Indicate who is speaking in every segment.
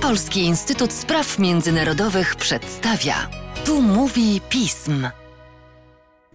Speaker 1: Polski Instytut Spraw Międzynarodowych przedstawia. Tu mówi pism.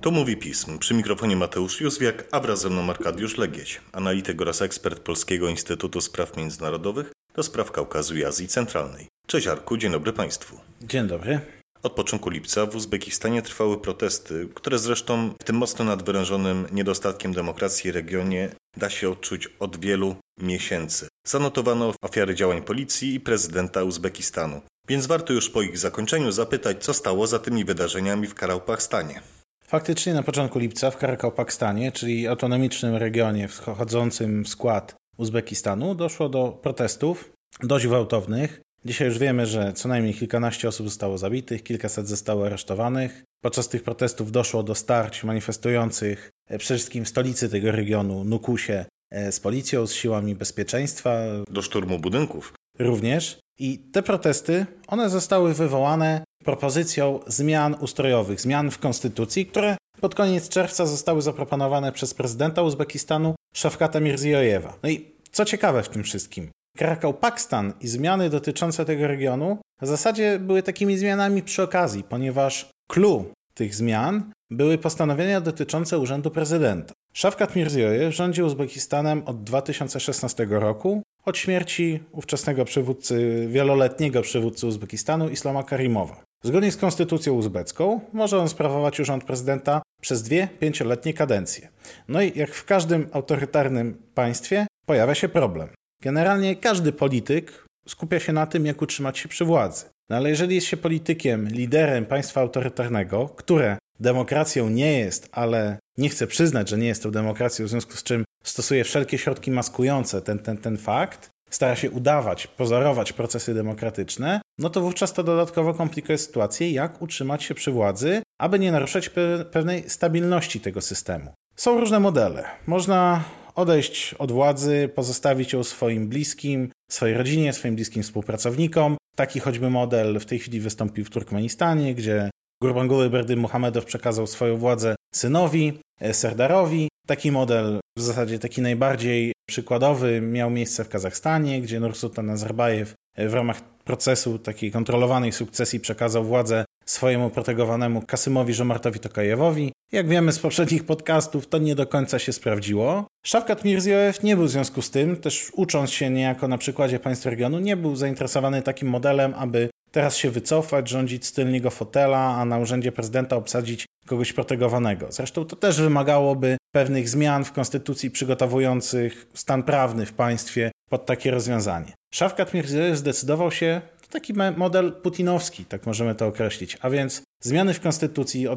Speaker 2: Tu mówi pism. Przy mikrofonie Mateusz Józwiak, a wraz ze mną Arkadiusz Legieć, analityk oraz ekspert Polskiego Instytutu Spraw Międzynarodowych do spraw Kaukazu i Azji Centralnej. Cześć Arku, dzień dobry Państwu.
Speaker 3: Dzień dobry.
Speaker 2: Od początku lipca w Uzbekistanie trwały protesty, które zresztą w tym mocno nadwyrężonym niedostatkiem demokracji regionie da się odczuć od wielu miesięcy. Zanotowano ofiary działań policji i prezydenta Uzbekistanu. Więc warto już po ich zakończeniu zapytać, co stało za tymi wydarzeniami w Karałpachstanie.
Speaker 3: Faktycznie na początku lipca w Karakałpakstanie, czyli autonomicznym regionie wchodzącym w skład Uzbekistanu, doszło do protestów dość gwałtownych. Dzisiaj już wiemy, że co najmniej kilkanaście osób zostało zabitych, kilkaset zostało aresztowanych. Podczas tych protestów doszło do starć manifestujących przede wszystkim w stolicy tego regionu, Nukusie, e, z policją, z siłami bezpieczeństwa.
Speaker 2: Do szturmu budynków.
Speaker 3: Również. I te protesty, one zostały wywołane propozycją zmian ustrojowych, zmian w konstytucji, które pod koniec czerwca zostały zaproponowane przez prezydenta Uzbekistanu Szafkata Mirziyoyewa. No i co ciekawe w tym wszystkim, Krakał Pakstan i zmiany dotyczące tego regionu w zasadzie były takimi zmianami przy okazji, ponieważ clue tych zmian były postanowienia dotyczące urzędu prezydenta. Szafkat Mirziyoyev rządził Uzbekistanem od 2016 roku, od śmierci ówczesnego przywódcy, wieloletniego przywódcy Uzbekistanu Islama Karimowa. Zgodnie z konstytucją uzbecką może on sprawować urząd prezydenta przez dwie pięcioletnie kadencje. No i jak w każdym autorytarnym państwie pojawia się problem. Generalnie każdy polityk skupia się na tym, jak utrzymać się przy władzy. No ale jeżeli jest się politykiem, liderem państwa autorytarnego, które demokracją nie jest, ale nie chce przyznać, że nie jest to demokracją, w związku z czym stosuje wszelkie środki maskujące ten, ten, ten fakt, stara się udawać, pozorować procesy demokratyczne, no to wówczas to dodatkowo komplikuje sytuację, jak utrzymać się przy władzy, aby nie naruszać pe pewnej stabilności tego systemu. Są różne modele. Można odejść od władzy, pozostawić ją swoim bliskim, swojej rodzinie, swoim bliskim współpracownikom. Taki choćby model w tej chwili wystąpił w Turkmenistanie, gdzie Gurbanguly Berdy Muhammedow przekazał swoją władzę synowi, e, Serdarowi. Taki model, w zasadzie taki najbardziej przykładowy, miał miejsce w Kazachstanie, gdzie Nursultan Nazarbajew e, w ramach procesu takiej kontrolowanej sukcesji przekazał władzę swojemu protegowanemu Kasymowi Żomartowi Tokajewowi. Jak wiemy z poprzednich podcastów, to nie do końca się sprawdziło. Szafkat Mirziojew nie był w związku z tym, też ucząc się niejako na przykładzie państw regionu, nie był zainteresowany takim modelem, aby teraz się wycofać, rządzić z tylnego fotela, a na urzędzie prezydenta obsadzić kogoś protegowanego. Zresztą to też wymagałoby pewnych zmian w konstytucji przygotowujących stan prawny w państwie pod takie rozwiązanie. Szafkat Mirziojew zdecydował się taki model putinowski, tak możemy to określić, a więc zmiany w konstytucji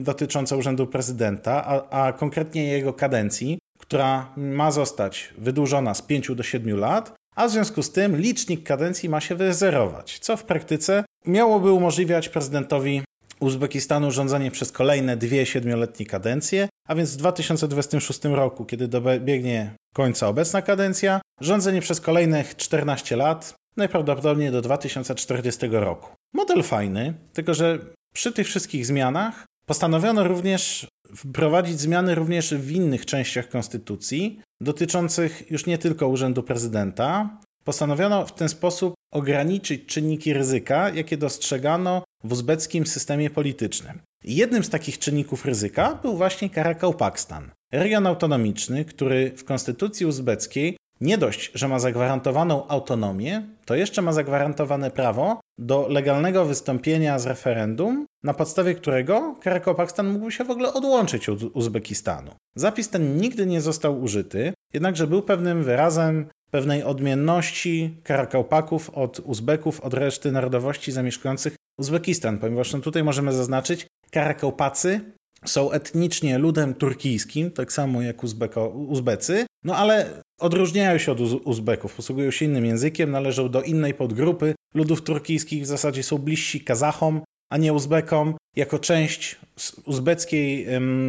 Speaker 3: dotyczące urzędu prezydenta, a, a konkretnie jego kadencji, która ma zostać wydłużona z 5 do 7 lat, a w związku z tym licznik kadencji ma się wyzerować, co w praktyce miałoby umożliwiać prezydentowi Uzbekistanu rządzenie przez kolejne dwie siedmioletnie kadencje, a więc w 2026 roku, kiedy dobiegnie końca obecna kadencja, rządzenie przez kolejnych 14 lat, najprawdopodobniej do 2040 roku. Model fajny, tylko że przy tych wszystkich zmianach postanowiono również wprowadzić zmiany również w innych częściach konstytucji, dotyczących już nie tylko urzędu prezydenta. Postanowiono w ten sposób ograniczyć czynniki ryzyka, jakie dostrzegano w uzbeckim systemie politycznym. Jednym z takich czynników ryzyka był właśnie Karakałpakstan, region autonomiczny, który w konstytucji uzbeckiej nie dość, że ma zagwarantowaną autonomię, to jeszcze ma zagwarantowane prawo do legalnego wystąpienia z referendum, na podstawie którego Karakopakstan mógłby się w ogóle odłączyć od Uzbekistanu. Zapis ten nigdy nie został użyty, jednakże był pewnym wyrazem pewnej odmienności Karakałpaków od Uzbeków, od reszty narodowości zamieszkujących Uzbekistan, ponieważ no tutaj możemy zaznaczyć, Karakałpacy są etnicznie ludem turkijskim, tak samo jak Uzbeko, Uzbecy, no ale odróżniają się od Uzbeków, posługują się innym językiem, należą do innej podgrupy ludów turkijskich, w zasadzie są bliżsi Kazachom, a nie Uzbekom. Jako część Uzbeckiej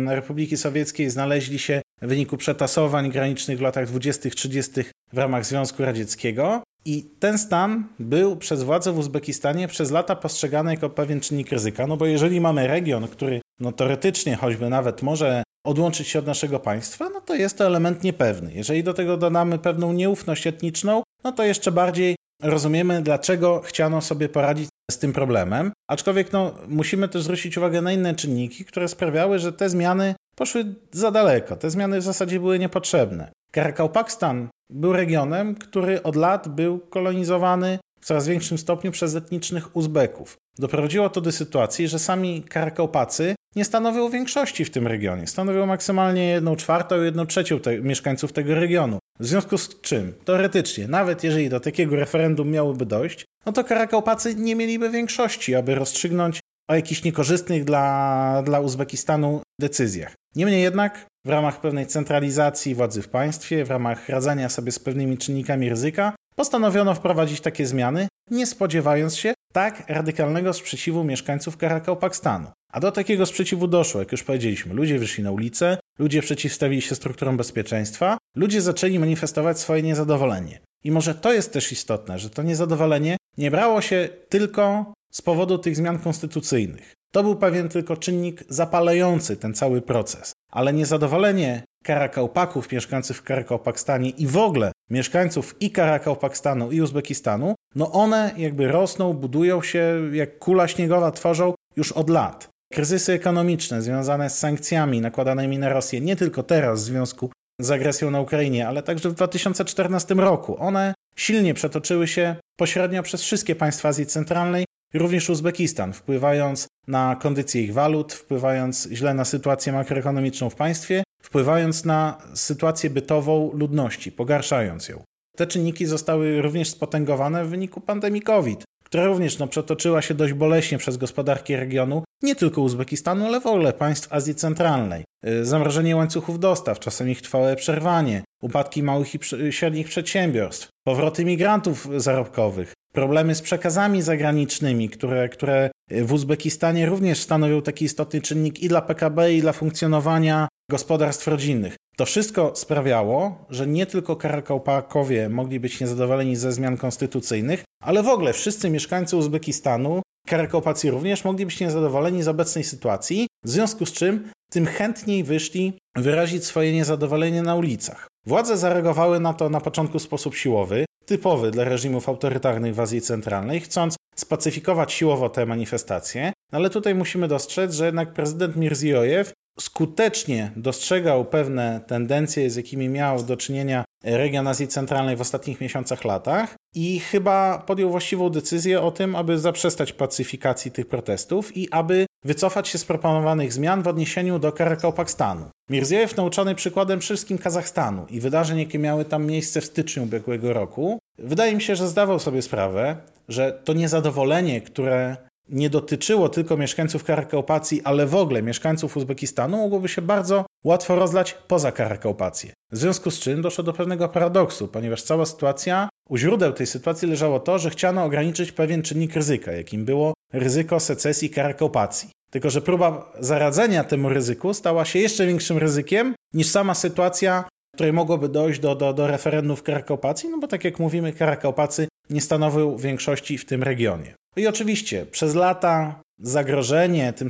Speaker 3: Republiki Sowieckiej znaleźli się w wyniku przetasowań granicznych w latach 20-30 w ramach Związku Radzieckiego. I ten stan był przez władze w Uzbekistanie przez lata postrzegany jako pewien czynnik ryzyka, no bo jeżeli mamy region, który no teoretycznie choćby nawet może odłączyć się od naszego państwa, no to jest to element niepewny. Jeżeli do tego dodamy pewną nieufność etniczną, no to jeszcze bardziej rozumiemy, dlaczego chciano sobie poradzić z tym problemem. Aczkolwiek no, musimy też zwrócić uwagę na inne czynniki, które sprawiały, że te zmiany poszły za daleko. Te zmiany w zasadzie były niepotrzebne. Karakałpakstan był regionem, który od lat był kolonizowany w coraz większym stopniu przez etnicznych Uzbeków. Doprowadziło to do sytuacji, że sami Karakałpacy nie stanowią większości w tym regionie. Stanowią maksymalnie 1 czwartą, 1 trzecią te, mieszkańców tego regionu. W związku z czym, teoretycznie, nawet jeżeli do takiego referendum miałoby dojść, no to Karakałpacy nie mieliby większości, aby rozstrzygnąć o jakichś niekorzystnych dla, dla Uzbekistanu decyzjach. Niemniej jednak, w ramach pewnej centralizacji władzy w państwie, w ramach radzenia sobie z pewnymi czynnikami ryzyka, postanowiono wprowadzić takie zmiany, nie spodziewając się tak radykalnego sprzeciwu mieszkańców Karakałpakstanu. A do takiego sprzeciwu doszło, jak już powiedzieliśmy. Ludzie wyszli na ulicę, ludzie przeciwstawili się strukturom bezpieczeństwa, ludzie zaczęli manifestować swoje niezadowolenie. I może to jest też istotne, że to niezadowolenie nie brało się tylko z powodu tych zmian konstytucyjnych. To był pewien tylko czynnik zapalający ten cały proces. Ale niezadowolenie Karakałpaków mieszkających w Karakałpakstanie i w ogóle mieszkańców i Karakałpakstanu i Uzbekistanu, no one jakby rosną, budują się jak kula śniegowa tworzą już od lat. Kryzysy ekonomiczne związane z sankcjami nakładanymi na Rosję, nie tylko teraz w związku z agresją na Ukrainie, ale także w 2014 roku, one silnie przetoczyły się pośrednio przez wszystkie państwa Azji Centralnej, również Uzbekistan, wpływając na kondycję ich walut, wpływając źle na sytuację makroekonomiczną w państwie, wpływając na sytuację bytową ludności, pogarszając ją. Te czynniki zostały również spotęgowane w wyniku pandemii COVID, która również no, przetoczyła się dość boleśnie przez gospodarki regionu, nie tylko Uzbekistanu, ale w ogóle państw Azji Centralnej. Y, zamrożenie łańcuchów dostaw, czasem ich trwałe przerwanie, upadki małych i średnich przedsiębiorstw, powroty migrantów zarobkowych, problemy z przekazami zagranicznymi, które, które w Uzbekistanie również stanowią taki istotny czynnik i dla PKB, i dla funkcjonowania gospodarstw rodzinnych. To wszystko sprawiało, że nie tylko Karakałpakowie mogli być niezadowoleni ze zmian konstytucyjnych, ale w ogóle wszyscy mieszkańcy Uzbekistanu, Karakałpacy również, mogli być niezadowoleni z obecnej sytuacji, w związku z czym tym chętniej wyszli wyrazić swoje niezadowolenie na ulicach. Władze zareagowały na to na początku w sposób siłowy, typowy dla reżimów autorytarnych w Azji Centralnej, chcąc spacyfikować siłowo te manifestacje, ale tutaj musimy dostrzec, że jednak prezydent Mirziojew skutecznie dostrzegał pewne tendencje, z jakimi miał do czynienia region Azji Centralnej w ostatnich miesiącach, latach i chyba podjął właściwą decyzję o tym, aby zaprzestać pacyfikacji tych protestów i aby wycofać się z proponowanych zmian w odniesieniu do Karakałpakstanu. Mirziejew nauczony przykładem wszystkim Kazachstanu i wydarzeń, jakie miały tam miejsce w styczniu ubiegłego roku, wydaje mi się, że zdawał sobie sprawę, że to niezadowolenie, które nie dotyczyło tylko mieszkańców Karakałpacji, ale w ogóle mieszkańców Uzbekistanu, mogłoby się bardzo łatwo rozlać poza Karakałpację. W związku z czym doszło do pewnego paradoksu, ponieważ cała sytuacja, u źródeł tej sytuacji leżało to, że chciano ograniczyć pewien czynnik ryzyka, jakim było ryzyko secesji Karakałpacji. Tylko, że próba zaradzenia temu ryzyku stała się jeszcze większym ryzykiem niż sama sytuacja, której mogłoby dojść do, do, do referendum w Karakałpacji, no bo tak jak mówimy, Karakałpacy nie stanowią większości w tym regionie. I oczywiście przez lata zagrożenie tym,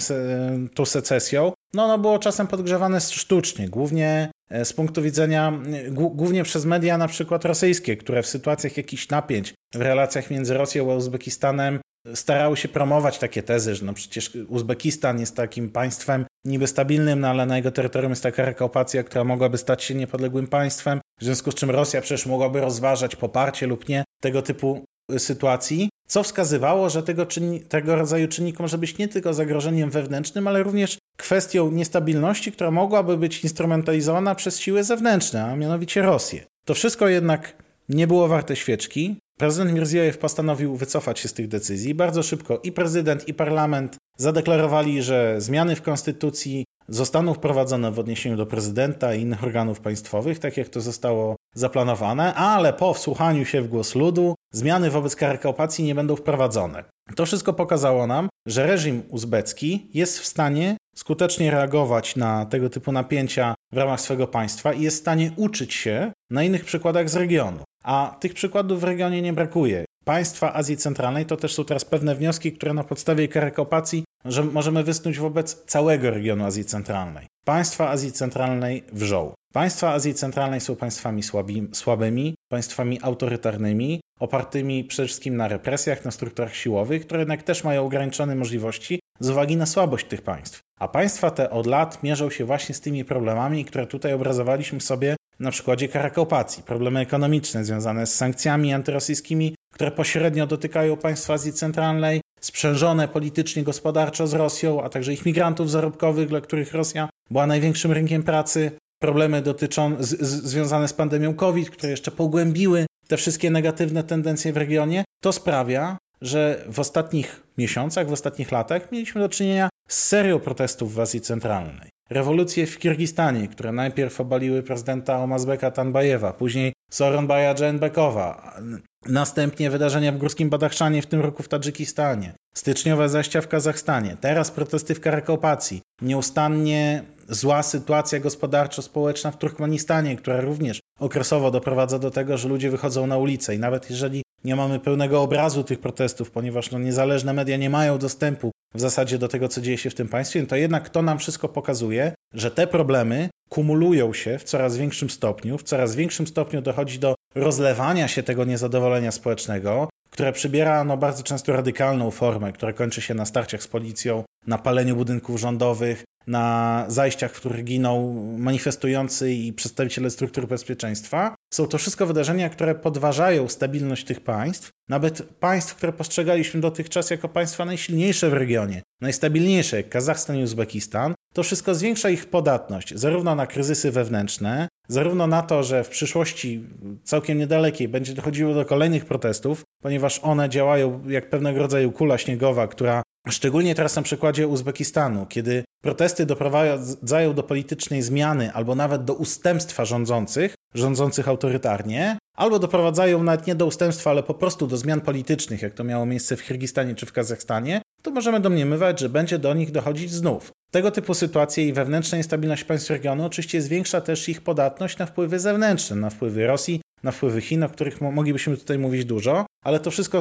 Speaker 3: tą secesją no, ono było czasem podgrzewane sztucznie, głównie e, z punktu widzenia, głównie przez media na przykład rosyjskie, które w sytuacjach jakichś napięć w relacjach między Rosją a Uzbekistanem starały się promować takie tezy, że no przecież Uzbekistan jest takim państwem niby stabilnym, no ale na jego terytorium jest taka rekaupacja, która mogłaby stać się niepodległym państwem, w związku z czym Rosja przecież mogłaby rozważać poparcie lub nie tego typu sytuacji, co wskazywało, że tego, czynni- tego rodzaju czynnik może być nie tylko zagrożeniem wewnętrznym, ale również kwestią niestabilności, która mogłaby być instrumentalizowana przez siły zewnętrzne, a mianowicie Rosję. To wszystko jednak nie było warte świeczki. Prezydent Mirziejew postanowił wycofać się z tych decyzji. Bardzo szybko i prezydent, i parlament zadeklarowali, że zmiany w konstytucji zostaną wprowadzone w odniesieniu do prezydenta i innych organów państwowych, tak jak to zostało zaplanowane, ale po wsłuchaniu się w głos ludu zmiany wobec Karakałpacji nie będą wprowadzone. To wszystko pokazało nam, że reżim uzbecki jest w stanie skutecznie reagować na tego typu napięcia w ramach swego państwa i jest w stanie uczyć się na innych przykładach z regionu. A tych przykładów w regionie nie brakuje. Państwa Azji Centralnej to też są teraz pewne wnioski, które na podstawie Karakałpacji że możemy wysnuć wobec całego regionu Azji Centralnej. Państwa Azji Centralnej wrzą. Państwa Azji Centralnej są państwami słabi, słabymi, państwami autorytarnymi, opartymi przede wszystkim na represjach, na strukturach siłowych, które jednak też mają ograniczone możliwości z uwagi na słabość tych państw. A państwa te od lat mierzą się właśnie z tymi problemami, które tutaj obrazowaliśmy sobie na przykładzie Karakopacji. Problemy ekonomiczne związane z sankcjami antyrosyjskimi, które pośrednio dotykają państw Azji Centralnej, sprzężone politycznie, gospodarczo z Rosją, a także ich migrantów zarobkowych, dla których Rosja była największym rynkiem pracy, problemy dotyczą, z, z, związane z pandemią COVID, które jeszcze pogłębiły te wszystkie negatywne tendencje w regionie, to sprawia, że w ostatnich miesiącach, w ostatnich latach mieliśmy do czynienia z serią protestów w Azji Centralnej. Rewolucje w Kirgistanie, które najpierw obaliły prezydenta Omazbeka Tanbajewa, później Soronbaja Dżenbekowa, następnie wydarzenia w Górskim Badachszanie, w tym roku w Tadżykistanie, styczniowe zajścia w Kazachstanie, teraz protesty w Karakopacji, nieustannie zła sytuacja gospodarczo-społeczna w Turkmenistanie, która również okresowo doprowadza do tego, że ludzie wychodzą na ulicę i nawet jeżeli nie mamy pełnego obrazu tych protestów, ponieważ no, niezależne media nie mają dostępu w zasadzie do tego, co dzieje się w tym państwie, to jednak to nam wszystko pokazuje, że te problemy kumulują się w coraz większym stopniu, w coraz większym stopniu dochodzi do rozlewania się tego niezadowolenia społecznego, które przybiera no, bardzo często radykalną formę, która kończy się na starciach z policją, na paleniu budynków rządowych, na zajściach, w których giną manifestujący i przedstawiciele struktur bezpieczeństwa. Są to wszystko wydarzenia, które podważają stabilność tych państw, nawet państw, które postrzegaliśmy dotychczas jako państwa najsilniejsze w regionie, najstabilniejsze, jak Kazachstan i Uzbekistan. To wszystko zwiększa ich podatność zarówno na kryzysy wewnętrzne, zarówno na to, że w przyszłości całkiem niedalekiej będzie dochodziło do kolejnych protestów, ponieważ one działają jak pewnego rodzaju kula śniegowa, która Szczególnie teraz na przykładzie Uzbekistanu, kiedy protesty doprowadzają do politycznej zmiany albo nawet do ustępstwa rządzących, rządzących autorytarnie, albo doprowadzają nawet nie do ustępstwa, ale po prostu do zmian politycznych, jak to miało miejsce w Kirgistanie czy w Kazachstanie, to możemy domniemywać, że będzie do nich dochodzić znów. Tego typu sytuacje i wewnętrzna niestabilność państw regionu oczywiście zwiększa też ich podatność na wpływy zewnętrzne, na wpływy Rosji, na wpływy Chin, o których moglibyśmy tutaj mówić dużo, ale to wszystko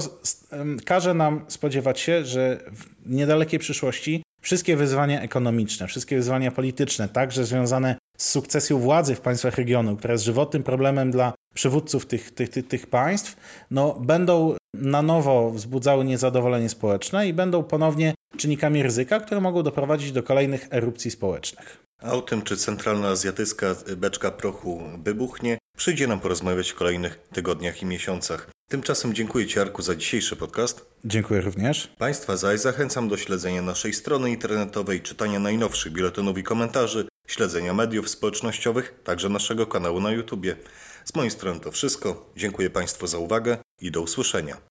Speaker 3: każe nam spodziewać się, że w niedalekiej przyszłości wszystkie wyzwania ekonomiczne, wszystkie wyzwania polityczne, także związane z sukcesją władzy w państwach regionu, która jest żywotnym problemem dla przywódców tych, tych, tych, tych państw, no, będą na nowo wzbudzały niezadowolenie społeczne i będą ponownie czynnikami ryzyka, które mogą doprowadzić do kolejnych erupcji społecznych.
Speaker 2: A o tym, czy centralna azjatycka beczka prochu wybuchnie, przyjdzie nam porozmawiać w kolejnych tygodniach i miesiącach. Tymczasem dziękuję Ci, Arku, za dzisiejszy podcast.
Speaker 3: Dziękuję również.
Speaker 2: Państwa zaś zachęcam do śledzenia naszej strony internetowej, czytania najnowszych biuletynów i komentarzy, śledzenia mediów społecznościowych, także naszego kanału na YouTubie. Z mojej strony to wszystko. Dziękuję Państwu za uwagę i do usłyszenia.